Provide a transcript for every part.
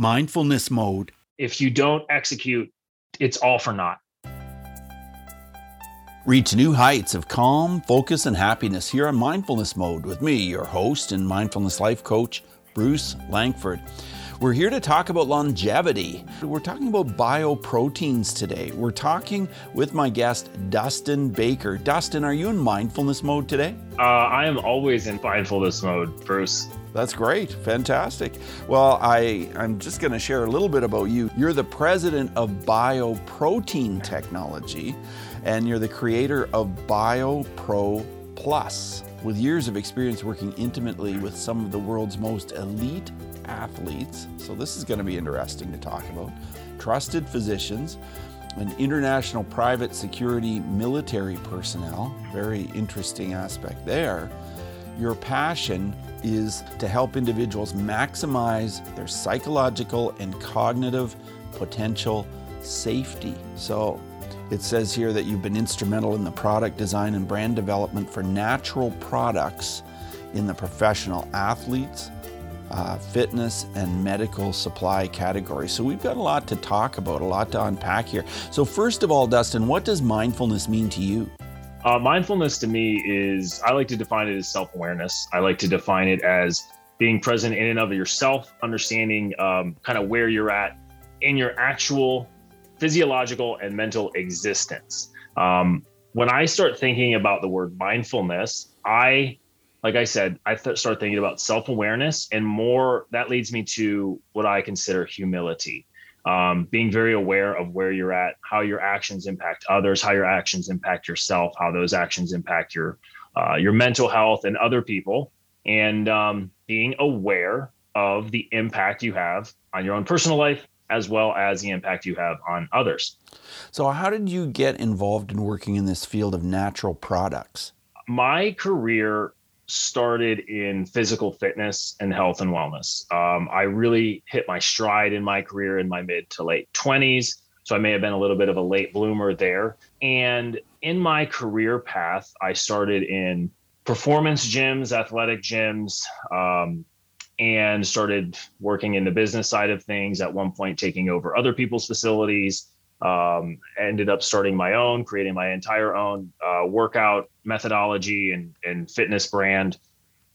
mindfulness mode. If you don't execute, it's all for naught. Reach new heights of calm, focus, and happiness here on Mindfulness Mode with me, your host and mindfulness life coach, Bruce Langford. We're here to talk about longevity. We're talking about bioproteins today. We're talking with my guest, Dustin Baker. Dustin, are you in mindfulness mode today? Uh, I am always in mindfulness mode, Bruce. That's great. Fantastic. Well, I, I'm just going to share a little bit about you. You're the president of Bioprotein Technology, and you're the creator of BioPro Plus. With years of experience working intimately with some of the world's most elite athletes, so this is going to be interesting to talk about, trusted physicians, and international private security military personnel, very interesting aspect there. Your passion is to help individuals maximize their psychological and cognitive potential safety. So it says here that you've been instrumental in the product design and brand development for natural products in the professional athletes, uh, fitness, and medical supply category. So we've got a lot to talk about, a lot to unpack here. So, first of all, Dustin, what does mindfulness mean to you? Uh, mindfulness to me is, I like to define it as self awareness. I like to define it as being present in and of yourself, understanding um, kind of where you're at in your actual physiological and mental existence. Um, when I start thinking about the word mindfulness, I, like I said, I th- start thinking about self awareness and more that leads me to what I consider humility um, being very aware of where you're at, how your actions impact others, how your actions impact yourself, how those actions impact your uh, your mental health and other people, and um, being aware of the impact you have on your own personal life as well as the impact you have on others. So, how did you get involved in working in this field of natural products? My career started in physical fitness and health and wellness. Um, I really hit my stride in my career in my mid to late 20s. So I may have been a little bit of a late bloomer there. And in my career path, I started in performance gyms, athletic gyms, um, and started working in the business side of things. At one point, taking over other people's facilities. Um, ended up starting my own, creating my entire own uh, workout methodology and, and fitness brand.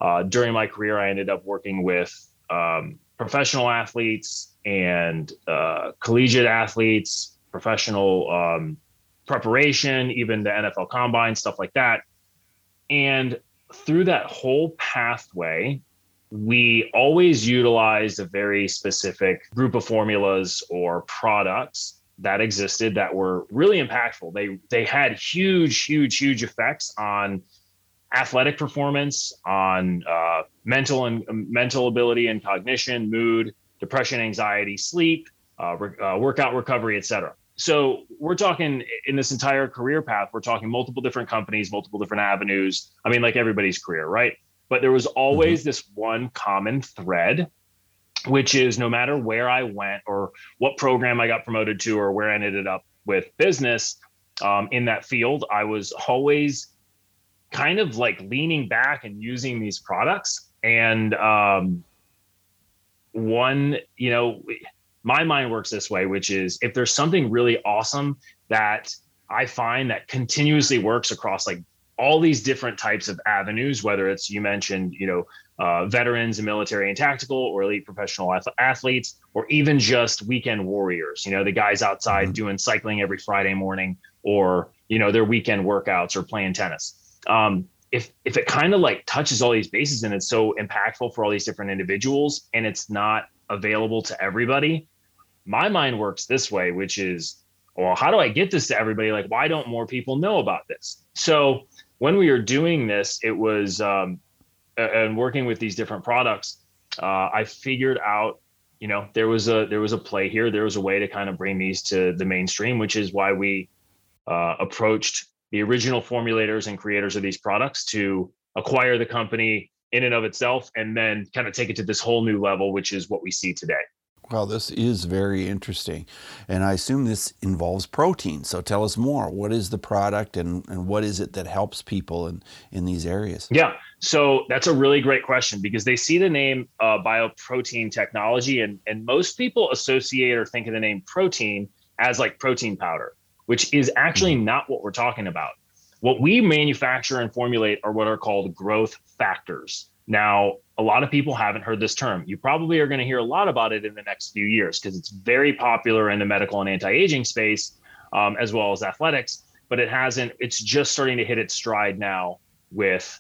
Uh, during my career, I ended up working with um, professional athletes and uh, collegiate athletes, professional um, preparation, even the NFL combine, stuff like that. And through that whole pathway, we always utilized a very specific group of formulas or products that existed that were really impactful. They they had huge, huge, huge effects on athletic performance, on uh, mental and um, mental ability and cognition, mood, depression, anxiety, sleep, uh, re- uh, workout recovery, etc. So we're talking in this entire career path. We're talking multiple different companies, multiple different avenues. I mean, like everybody's career, right? But there was always mm-hmm. this one common thread which is no matter where I went or what program I got promoted to or where I ended up with business um, in that field, I was always kind of like leaning back and using these products. And um, one, you know, my mind works this way, which is if there's something really awesome that I find that continuously works across like all these different types of avenues, whether it's you mentioned, you know, uh, veterans and military and tactical or elite professional ath- athletes, or even just weekend warriors, you know, the guys outside mm-hmm. doing cycling every Friday morning or, you know, their weekend workouts or playing tennis. Um, if, if it kind of like touches all these bases and it's so impactful for all these different individuals and it's not available to everybody, my mind works this way, which is, well, how do I get this to everybody? Like, why don't more people know about this? So when we were doing this, it was um, and working with these different products, uh, I figured out, you know, there was a there was a play here. There was a way to kind of bring these to the mainstream, which is why we uh, approached the original formulators and creators of these products to acquire the company in and of itself, and then kind of take it to this whole new level, which is what we see today. Well, this is very interesting. And I assume this involves protein. So tell us more. What is the product and, and what is it that helps people in, in these areas? Yeah. So that's a really great question because they see the name uh, bioprotein technology, and, and most people associate or think of the name protein as like protein powder, which is actually mm-hmm. not what we're talking about. What we manufacture and formulate are what are called growth factors. Now, a lot of people haven't heard this term. You probably are going to hear a lot about it in the next few years because it's very popular in the medical and anti-aging space, um, as well as athletics. But it hasn't. It's just starting to hit its stride now with,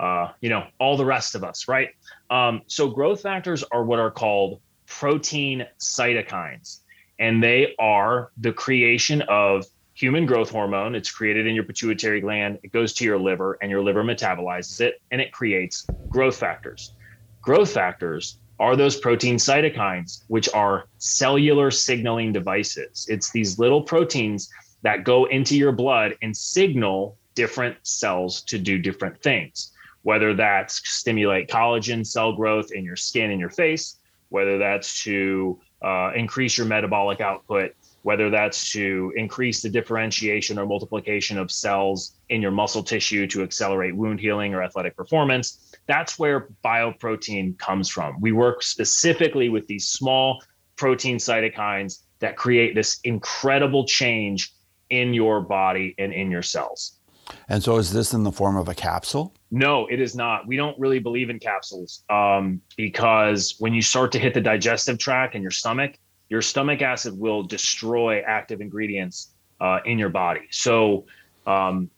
uh, you know, all the rest of us, right? Um, so growth factors are what are called protein cytokines, and they are the creation of human growth hormone. It's created in your pituitary gland. It goes to your liver, and your liver metabolizes it, and it creates growth factors. Growth factors are those protein cytokines, which are cellular signaling devices. It's these little proteins that go into your blood and signal different cells to do different things, whether that's stimulate collagen cell growth in your skin and your face, whether that's to uh, increase your metabolic output, whether that's to increase the differentiation or multiplication of cells in your muscle tissue to accelerate wound healing or athletic performance. That's where bioprotein comes from. We work specifically with these small protein cytokines that create this incredible change in your body and in your cells. And so, is this in the form of a capsule? No, it is not. We don't really believe in capsules um, because when you start to hit the digestive tract and your stomach, your stomach acid will destroy active ingredients uh, in your body. So, um,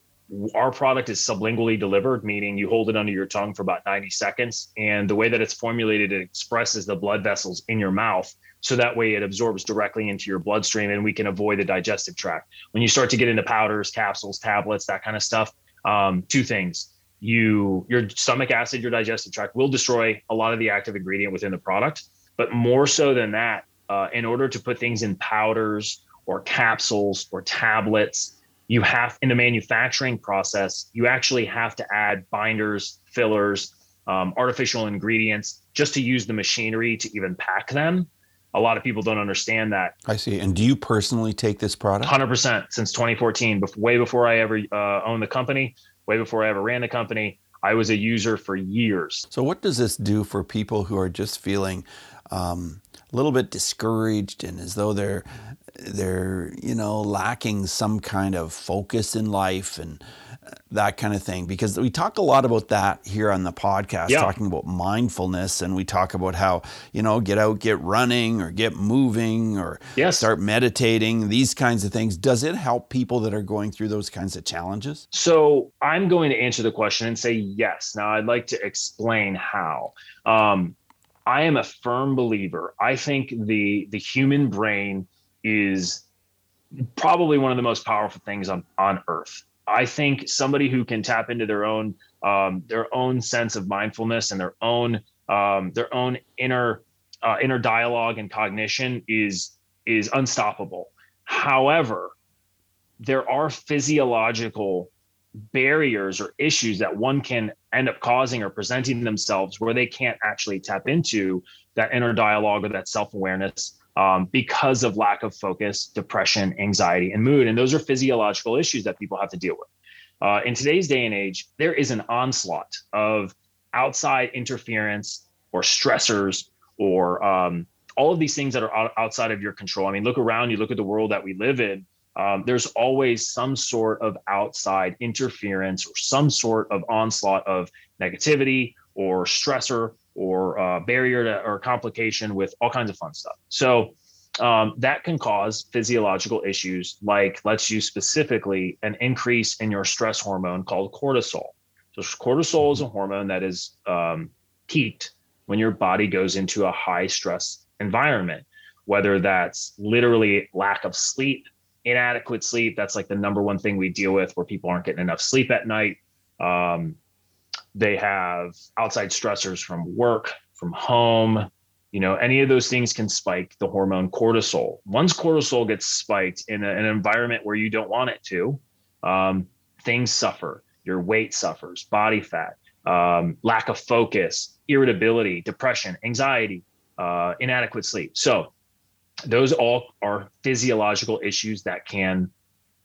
our product is sublingually delivered, meaning you hold it under your tongue for about 90 seconds. And the way that it's formulated, it expresses the blood vessels in your mouth. So that way it absorbs directly into your bloodstream and we can avoid the digestive tract. When you start to get into powders, capsules, tablets, that kind of stuff, um, two things. You your stomach acid, your digestive tract will destroy a lot of the active ingredient within the product. But more so than that, uh, in order to put things in powders or capsules or tablets, you have in the manufacturing process, you actually have to add binders, fillers, um, artificial ingredients just to use the machinery to even pack them. A lot of people don't understand that. I see. And do you personally take this product? 100% since 2014, way before I ever uh, owned the company, way before I ever ran the company. I was a user for years. So, what does this do for people who are just feeling um, a little bit discouraged and as though they're they're you know lacking some kind of focus in life and that kind of thing. Because we talk a lot about that here on the podcast yeah. talking about mindfulness and we talk about how you know get out get running or get moving or yes. start meditating these kinds of things. Does it help people that are going through those kinds of challenges? So i'm going to answer the question and say yes. Now i'd like to explain how. Um, I am a firm believer. I think the the human brain is probably one of the most powerful things on on earth. I think somebody who can tap into their own um, their own sense of mindfulness and their own um, their own inner uh, inner dialogue and cognition is is unstoppable. However, there are physiological barriers or issues that one can end up causing or presenting themselves where they can't actually tap into that inner dialogue or that self-awareness um, because of lack of focus depression anxiety and mood. And those are physiological issues that people have to deal with. Uh, in today's day and age there is an onslaught of outside interference or stressors or um, all of these things that are outside of your control. I mean look around you look at the world that we live in um, there's always some sort of outside interference or some sort of onslaught of negativity or stressor or uh, barrier to, or complication with all kinds of fun stuff. So um, that can cause physiological issues like, let's use specifically an increase in your stress hormone called cortisol. So, cortisol is a hormone that is um, peaked when your body goes into a high stress environment, whether that's literally lack of sleep, inadequate sleep. That's like the number one thing we deal with where people aren't getting enough sleep at night. Um, they have outside stressors from work, from home. You know, any of those things can spike the hormone cortisol. Once cortisol gets spiked in, a, an environment where you don't want it to, um, things suffer. Your weight suffers, body fat, um, lack of focus, irritability, depression, anxiety, uh, inadequate sleep. So those all are physiological issues that can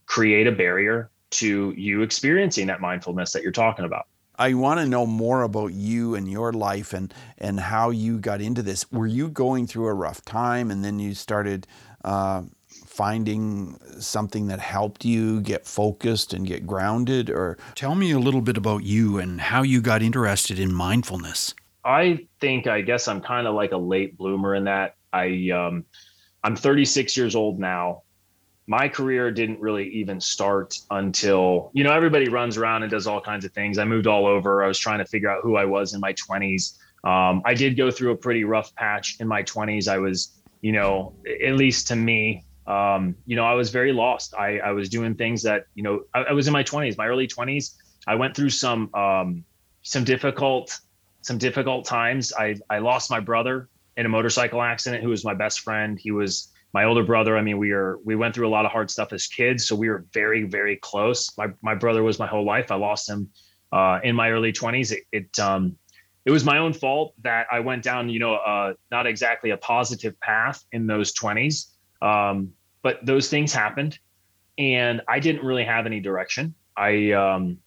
create a barrier to you experiencing that mindfulness that you're talking about. I want to know more about you and your life and and how you got into this. Were you going through a rough time and then you started uh, finding something that helped you get focused and get grounded? Or tell me a little bit about you and how you got interested in mindfulness. I think I guess I'm kind of like a late bloomer in that. I um, I'm 36 years old now. My career didn't really even start until you know everybody runs around and does all kinds of things. I moved all over. I was trying to figure out who i was in my 20s um, i did go through a pretty rough patch in my 20s i was you know at least to me um, you know i was very lost. I, I was doing things that you know I, I, was in my 20s my early 20s i went through some um, some difficult some difficult times. I i lost my brother in a motorcycle accident who was my best friend he was my older brother, I mean, we are we went through a lot of hard stuff as kids, so we were very very close. My my brother was my whole life. I lost him uh, in my early 20s. It, it um it was my own fault that I went down, you know, uh, not exactly a positive path in those 20s. Um, but those things happened, and I didn't really have any direction. I um,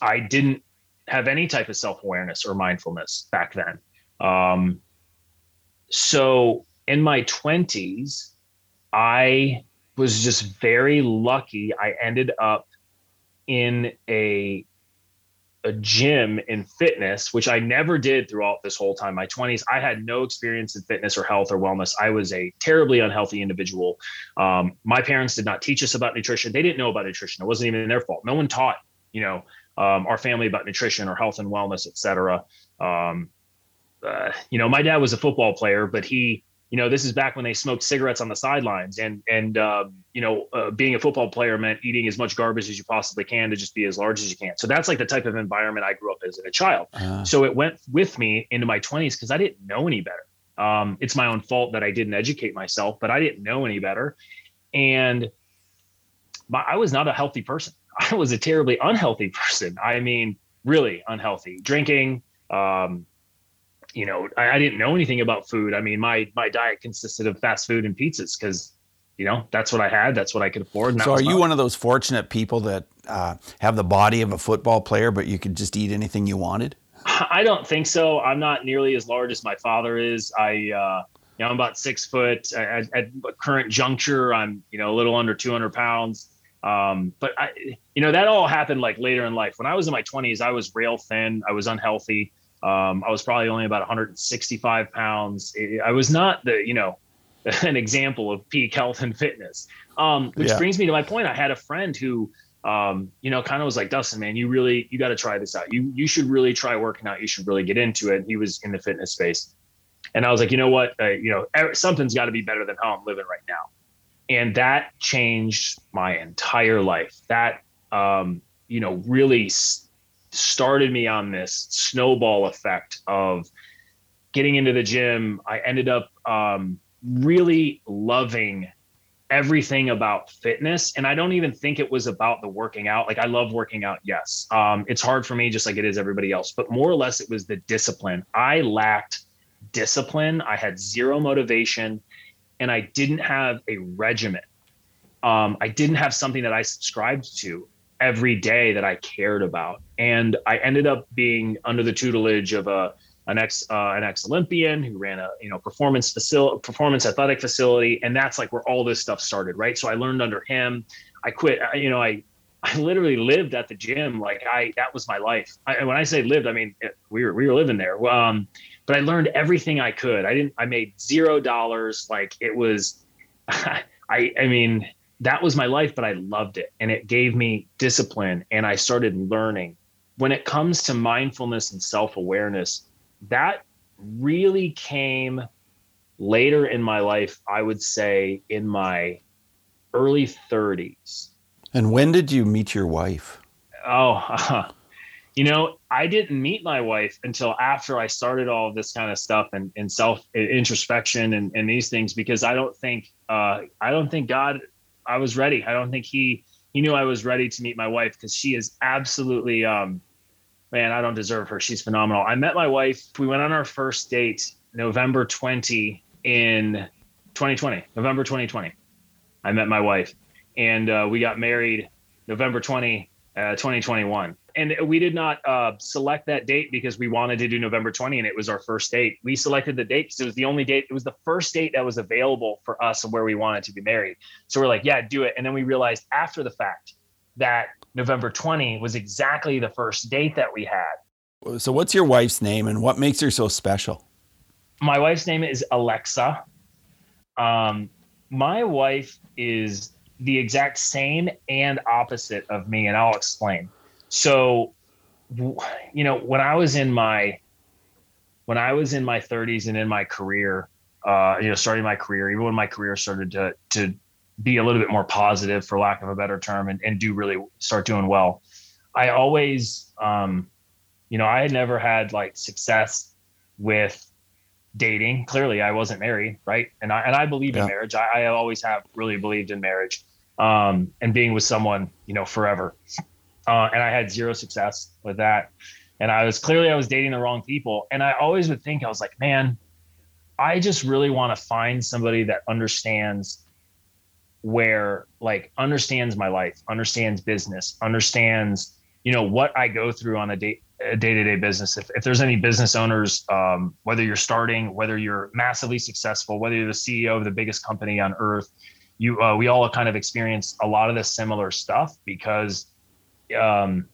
I didn't have any type of self awareness or mindfulness back then. Um, so in my 20s, I was just very lucky. I ended up in a a gym in fitness, which I never did throughout this whole time. My 20s, I had no experience in fitness or health or wellness. I was a terribly unhealthy individual. Um, my parents did not teach us about nutrition. They didn't know about nutrition. It wasn't even their fault. No one taught, you know, um, our family about nutrition or health and wellness, et cetera. Um, uh, you know, my dad was a football player, but he you know, this is back when they smoked cigarettes on the sidelines, and and uh, you know, uh, being a football player meant eating as much garbage as you possibly can to just be as large as you can. So that's like the type of environment I grew up as a child. Uh. So it went with me into my 20s because I didn't know any better. Um, it's my own fault that I didn't educate myself, but I didn't know any better, and my, I was not a healthy person. I was a terribly unhealthy person. I mean, really unhealthy, drinking. Um, you know, I, I, didn't know anything about food. I mean, my my diet consisted of fast food and pizzas because, you know, that's what I had. That's what I could afford. So, are you one of those fortunate people that uh, have the body of a football player, but you could just eat anything you wanted? I don't think so. I'm not nearly as large as my father is. I, uh, you know, I'm about six foot. At, at current juncture, I'm, you know, a little under 200 pounds. Um, but I, you know, that all happened like later in life. When I was in my 20s, I was rail thin. I was unhealthy. Um, I was probably only about 165 pounds. I was not the, you know, an example of peak health and fitness. Um, which yeah. brings me to my point. I had a friend who, um, you know, kind of was like, Dustin, man, you really, you got to try this out. You, you should really try working out. You should really get into it. He was in the fitness space. And I was like, you know what, uh, you know, something's got to be better than how I'm living right now. And that changed my entire life. That, um, you know, really started me on this snowball effect of getting into the gym. I ended up um, really loving everything about fitness and i don't even think it was about the working out. Like i love working out yes. Um, it's hard for me just like it is everybody else but more or less it was the discipline. I lacked discipline. I had zero motivation and i didn't have a regimen. Um, i didn't have something that i subscribed to every day that I cared about. And I ended up being under the tutelage of a an ex uh, an ex Olympian who ran a you know performance facility performance athletic facility, and that's like where all this stuff started, right? So I learned under him. I quit. You know, I I literally lived at the gym. Like I that was my life. I, when I say lived, I mean we were we were living there. Um, but I learned everything I could. I didn't. I made zero dollars. Like it was. I I mean that was my life, but I loved it. And it gave me discipline and I started learning. When it comes to mindfulness and self awareness, that really came later in my life, I would say in my early 30s. And when did you meet your wife? Oh, uh, you know, I didn't meet my wife until after I started all of this kind of stuff and, and self introspection and, and these things because I don't think uh, I don't think God I was ready. I don't think he he knew I was ready to meet my wife because she is absolutely um man, I don't deserve her. She's phenomenal. I met my wife. We went on our first date November 20 in 2020, November 2020. I met my wife and uh, we got married November 20, uh, 2021. And we did not uh, select that date because we wanted to do November 20 and it was our first date. We selected the date because it was the only date, it was the first date that was available for us and where we wanted to be married. So we're like, yeah, do it. And then we realized after the fact that November 20 was exactly the first date that we had. So, what's your wife's name and what makes her so special? My wife's name is Alexa. Um, my wife is the exact same and opposite of me, and I'll explain. So, you know, when I was in my when I was in my 30s and in my career, uh, you know, starting my career, even when my career started to to be a little bit more positive, for lack of a better term, and, and do really start doing well, I always, um, you know, I had never had like success with dating. Clearly, I wasn't married, right? And I and I believe yeah. in marriage. I, I, always have really believed in marriage um, and being with someone, you know, forever. Uh, and I had zero success with that. And I was clearly I was dating the wrong people. And I always would think I was like, man, I just really want to find somebody that understands where like understands my life, understands business, understands you know what I go through on a day day to day business. If, if there's any business owners, um, whether you're starting, whether you're massively successful, whether you're the CEO of the biggest company on earth, you uh, we all kind of experience a lot of the similar stuff because um,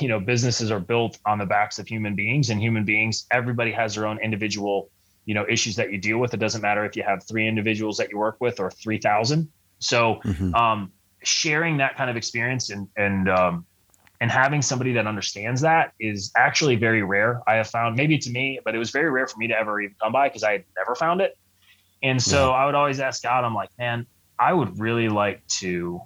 you know businesses are built on the backs of human beings and human beings everybody has their own individual you know issues that you deal with it doesn't matter if you have three individuals that you work with or 3000 so mm-hmm. um, sharing that kind of experience and and um, and having somebody that understands that is actually very rare i have found maybe to me but it was very rare for me to ever even come by because i had never found it and so yeah. I would always ask God, I'm like, man, I would really like to,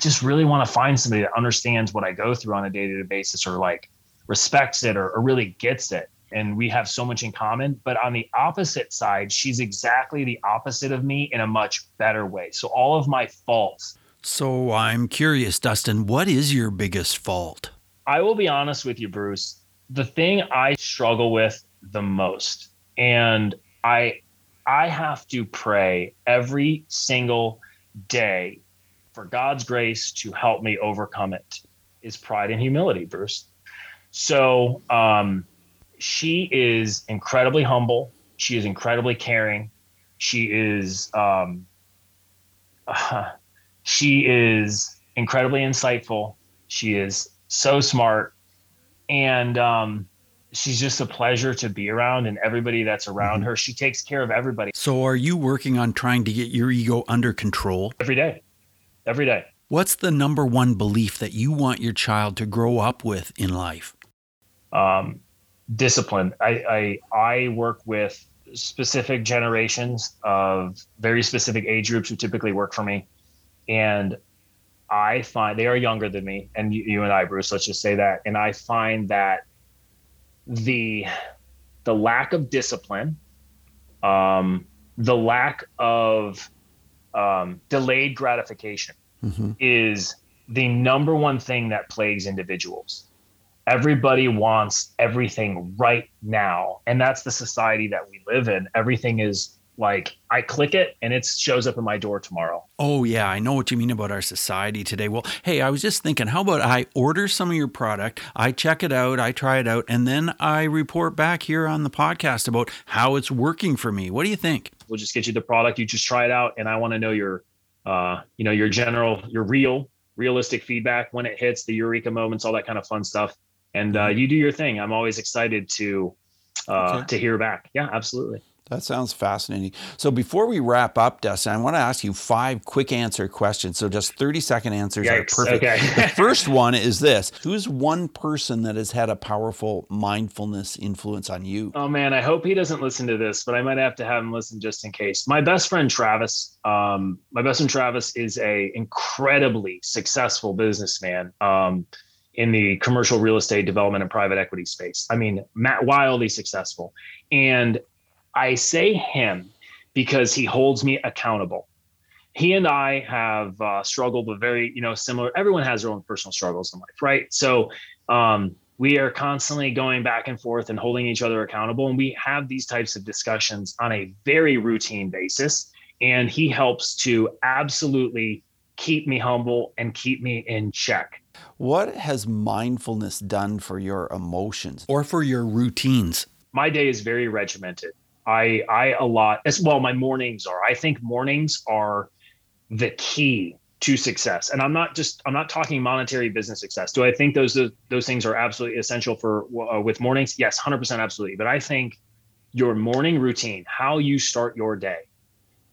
just really want to find somebody that understands what I go through on a day to day basis or like respects it or, or really gets it. And we have so much in common. But on the opposite side, she's exactly the opposite of me in a much better way. So all of my faults. So I'm curious, Dustin, what is your biggest fault? I will be honest with you, Bruce. The thing I struggle with the most, and I I have to pray every single day for God's grace to help me overcome it is pride and humility, Bruce. So um, she is incredibly humble. She is incredibly caring. She is um, uh, she is incredibly insightful. She is so smart, and um, she's just a pleasure to be around and everybody that's around mm-hmm. her she takes care of everybody so are you working on trying to get your ego under control every day every day. What's the number one belief that you want your child to grow up with in life? Um, discipline. I, I i work with specific generations of very specific age groups who typically work for me. And i find they are younger than me and you, you and i bruce let's just say that. And i find that the the lack of discipline, um, the lack of um, delayed gratification mm-hmm. is the number one thing that plagues individuals. Everybody wants everything right now, and that's the society that we live in. Everything is like I click it and it shows up in my door tomorrow. Oh yeah, I know what you mean about our society today. Well, hey, I was just thinking, how about I order some of your product, I check it out, I try it out, and then I report back here on the podcast about how it's working for me. What do you think? We'll just get you the product, you just try it out, and I want to know your uh, you know, your general, your real, realistic feedback when it hits, the eureka moments, all that kind of fun stuff. And uh, mm-hmm. you do your thing. I'm always excited to uh, okay. to hear back. Yeah, absolutely. That sounds fascinating. So before we wrap up, Dustin, I want to ask you five quick answer questions. So just 30 second answers Yikes. are perfect. Okay. the first one is this Who's one person that has had a powerful mindfulness influence on you? Oh man, I hope he doesn't listen to this, but I might have to have him listen just in case. My best friend Travis, um, my best friend Travis is a incredibly successful businessman. Um, in the commercial real estate development and private equity space. I mean, Matt, wildly successful. And I say him because he holds me accountable. He and I have uh, struggled with very, you know, similar. Everyone has their own personal struggles in life, right? So, um, we are constantly going back and forth and holding each other accountable. And we have these types of discussions on a very routine basis. And he helps to absolutely keep me humble and keep me in check. What has mindfulness done for your emotions or for your routines? My day is very regimented. I I a lot as well my mornings are. I think mornings are the key to success. And I'm not just I'm not talking monetary business success. Do I think those those things are absolutely essential for uh, with mornings? Yes, 100% absolutely. But I think your morning routine, how you start your day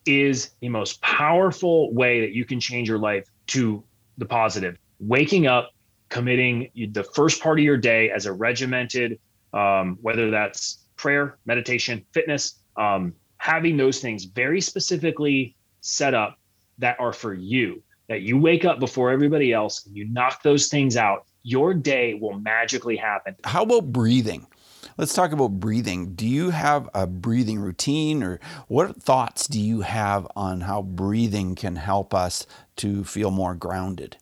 is the most powerful way that you can change your life to the positive. Waking up, committing the first part of your day as a regimented um, whether that's prayer, meditation, fitness, um, having those things very specifically set up that are for you that you wake up before everybody else and you knock those things out, your day will magically happen. How about breathing? Let's talk about breathing. Do you have a breathing routine or what thoughts do you have on how breathing can help us to feel more grounded?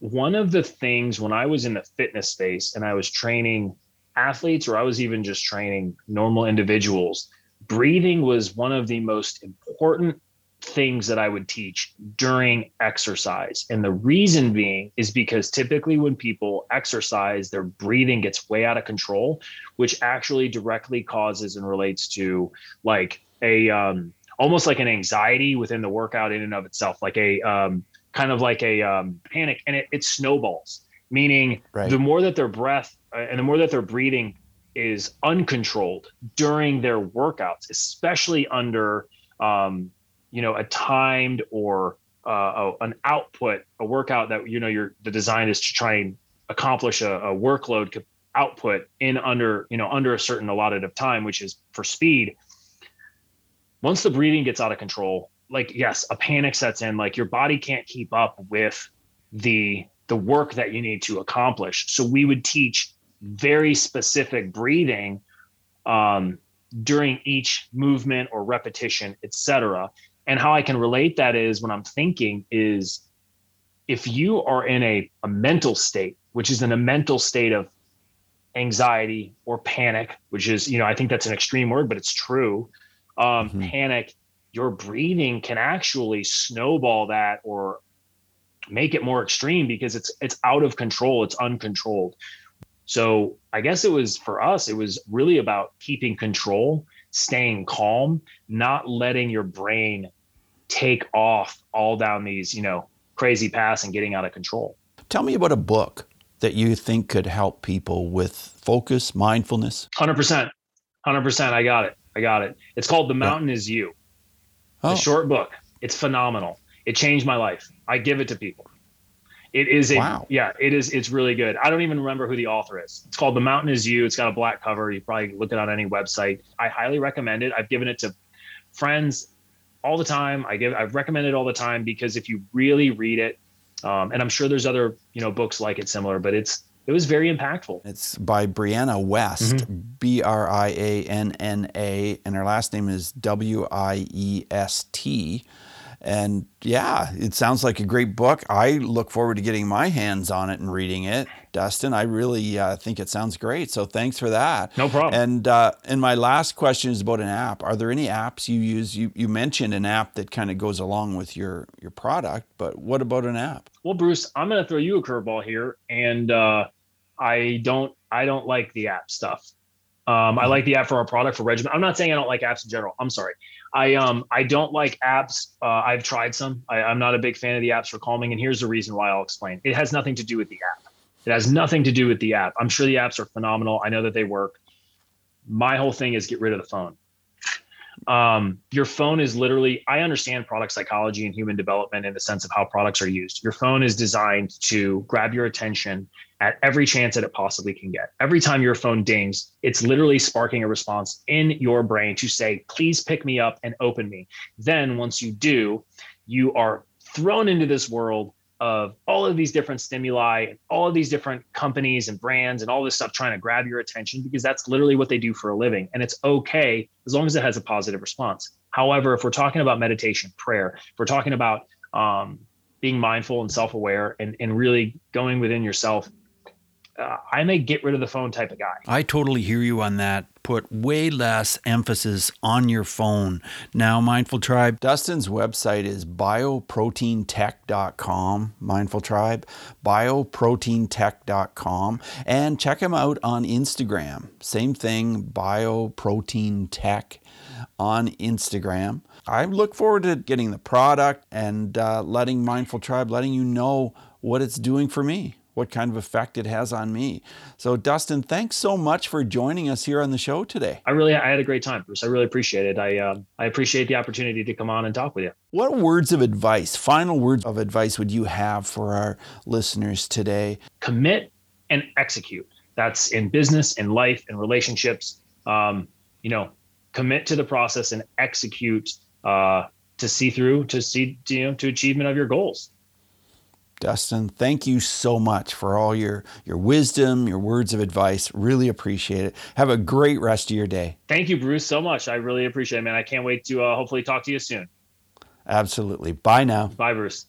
One of the things when I was in the fitness space and I was training athletes or I was even just training normal individuals, breathing was one of the most important things that I would teach during exercise. And the reason being is because typically when people exercise, their breathing gets way out of control, which actually directly causes and relates to like a um, almost like an anxiety within the workout in and of itself, like a um, kind of like a um, panic, and it, it snowballs. Meaning, right. the more that their breath and the more that their breathing is uncontrolled during their workouts, especially under um, you know a timed or uh, an output a workout that you know your the design is to try and accomplish a, a workload output in under you know under a certain allotted of time which is for speed. Once the breathing gets out of control like yes a panic sets in like your body can't keep up with the the work that you need to accomplish. So we would teach very specific breathing um, during each movement or repetition etc and how I can relate that is when I'm thinking is if you are in a, a mental state, which is in a mental state of anxiety or panic, which is, you know, I think that's an extreme word, but it's true. Um, mm-hmm. Panic, your breathing can actually snowball that or make it more extreme because it's it's out of control, it's uncontrolled. So I guess it was for us, it was really about keeping control, staying calm, not letting your brain take off all down these, you know, crazy paths and getting out of control. Tell me about a book that you think could help people with focus, mindfulness. 100%. 100%. I got it. I got it. It's called The Mountain yeah. is You. Oh. A short book. It's phenomenal. It changed my life. I give it to people. It is a wow. yeah, it is it's really good. I don't even remember who the author is. It's called The Mountain is You. It's got a black cover. You probably look it on any website. I highly recommend it. I've given it to friends all the time. I give I've recommended all the time because if you really read it, um, and I'm sure there's other you know books like it similar, but it's it was very impactful. It's by Brianna Wiest, mm-hmm. R I A N N A, and her last name is W I E S T. And yeah, it sounds like a great book. I look forward to getting my hands on it and reading it. Dustin, I really uh, think it sounds great. So thanks for that. No problem. And uh, and my last question is about an app. Are there any apps you use? You you mentioned an app that kind of goes along with your your product, but what about an app? Well, Bruce, I'm going to throw you a curveball here, and uh, I don't I don't like the app stuff. Um, I mm-hmm. like the app for our product for Regiment. I'm not saying I don't like apps in general. I'm sorry. I um I don't like apps. Uh, I've tried some. I, I'm not a big fan of the apps for calming, and here's the reason why. I'll explain. It has nothing to do with the app. It has nothing to do with the app. I'm sure the apps are phenomenal. I know that they work. My whole thing is get rid of the phone. Um, your phone is literally, I understand product psychology and human development in the sense of how products are used. Your phone is designed to grab your attention at every chance that it possibly can get. Every time your phone dings, it's literally sparking a response in your brain to say, please pick me up and open me. Then, once you do, you are thrown into this world of all of these different stimuli, and all of these different companies and brands and all this stuff trying to grab your attention because that's literally what they do for a living. And it's okay as long as it has a positive response. However, if we're talking about meditation, prayer, if we're talking about um, being mindful and self aware and, and really going within yourself uh, I'm a get rid of the phone type of guy. I totally hear you on that. Put way less emphasis on your phone. Now, Mindful Tribe. Dustin's website is bioproteintech.com, Mindful Tribe, bioproteintech.com. And check him out on Instagram. Same thing, bioproteintech on Instagram. I look forward to getting the product and uh, letting Mindful Tribe, letting you know what it's doing for me what kind of effect it has on me. So, Dustin, thanks so much for joining us here on the show today. I really, I had a great time, Bruce. I really appreciate it. I, um, I appreciate the opportunity to come on and talk with you. What words of advice, final words of advice, would you have for our listeners today? Commit and execute. That's in business, in life, in relationships. Um, you know, commit to the process and execute uh, to see through to see to, you know to achievement of your goals. Dustin, thank you so much for all your, your wisdom, your words of advice. Really appreciate it. Have a great rest of your day. Thank you, Bruce, so much. I really appreciate it, man. I can't wait to uh, hopefully talk to you soon. Absolutely. Bye now. Bye, Bruce.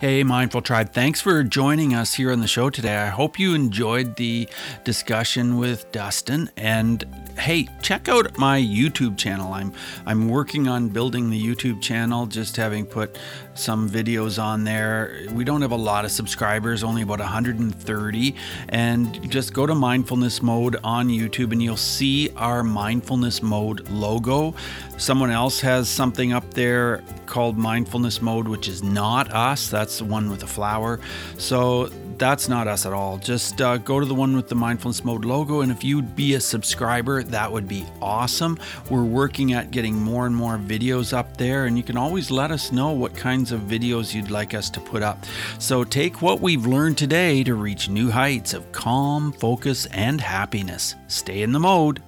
Hey, Mindful Tribe, thanks for joining us here on the show today. I hope you enjoyed the discussion with Dustin. And hey, check out my YouTube channel. I'm I'm working on building the YouTube channel, just having put some videos on there. We don't have a lot of subscribers, only about 130. And just go to mindfulness mode on YouTube and you'll see our mindfulness mode logo. Someone else has something up there called mindfulness mode, which is not us. That's that's the one with the flower. So that's not us at all. Just uh, go to the one with the mindfulness mode logo, and if you'd be a subscriber, that would be awesome. We're working at getting more and more videos up there, and you can always let us know what kinds of videos you'd like us to put up. So take what we've learned today to reach new heights of calm, focus, and happiness. Stay in the mode.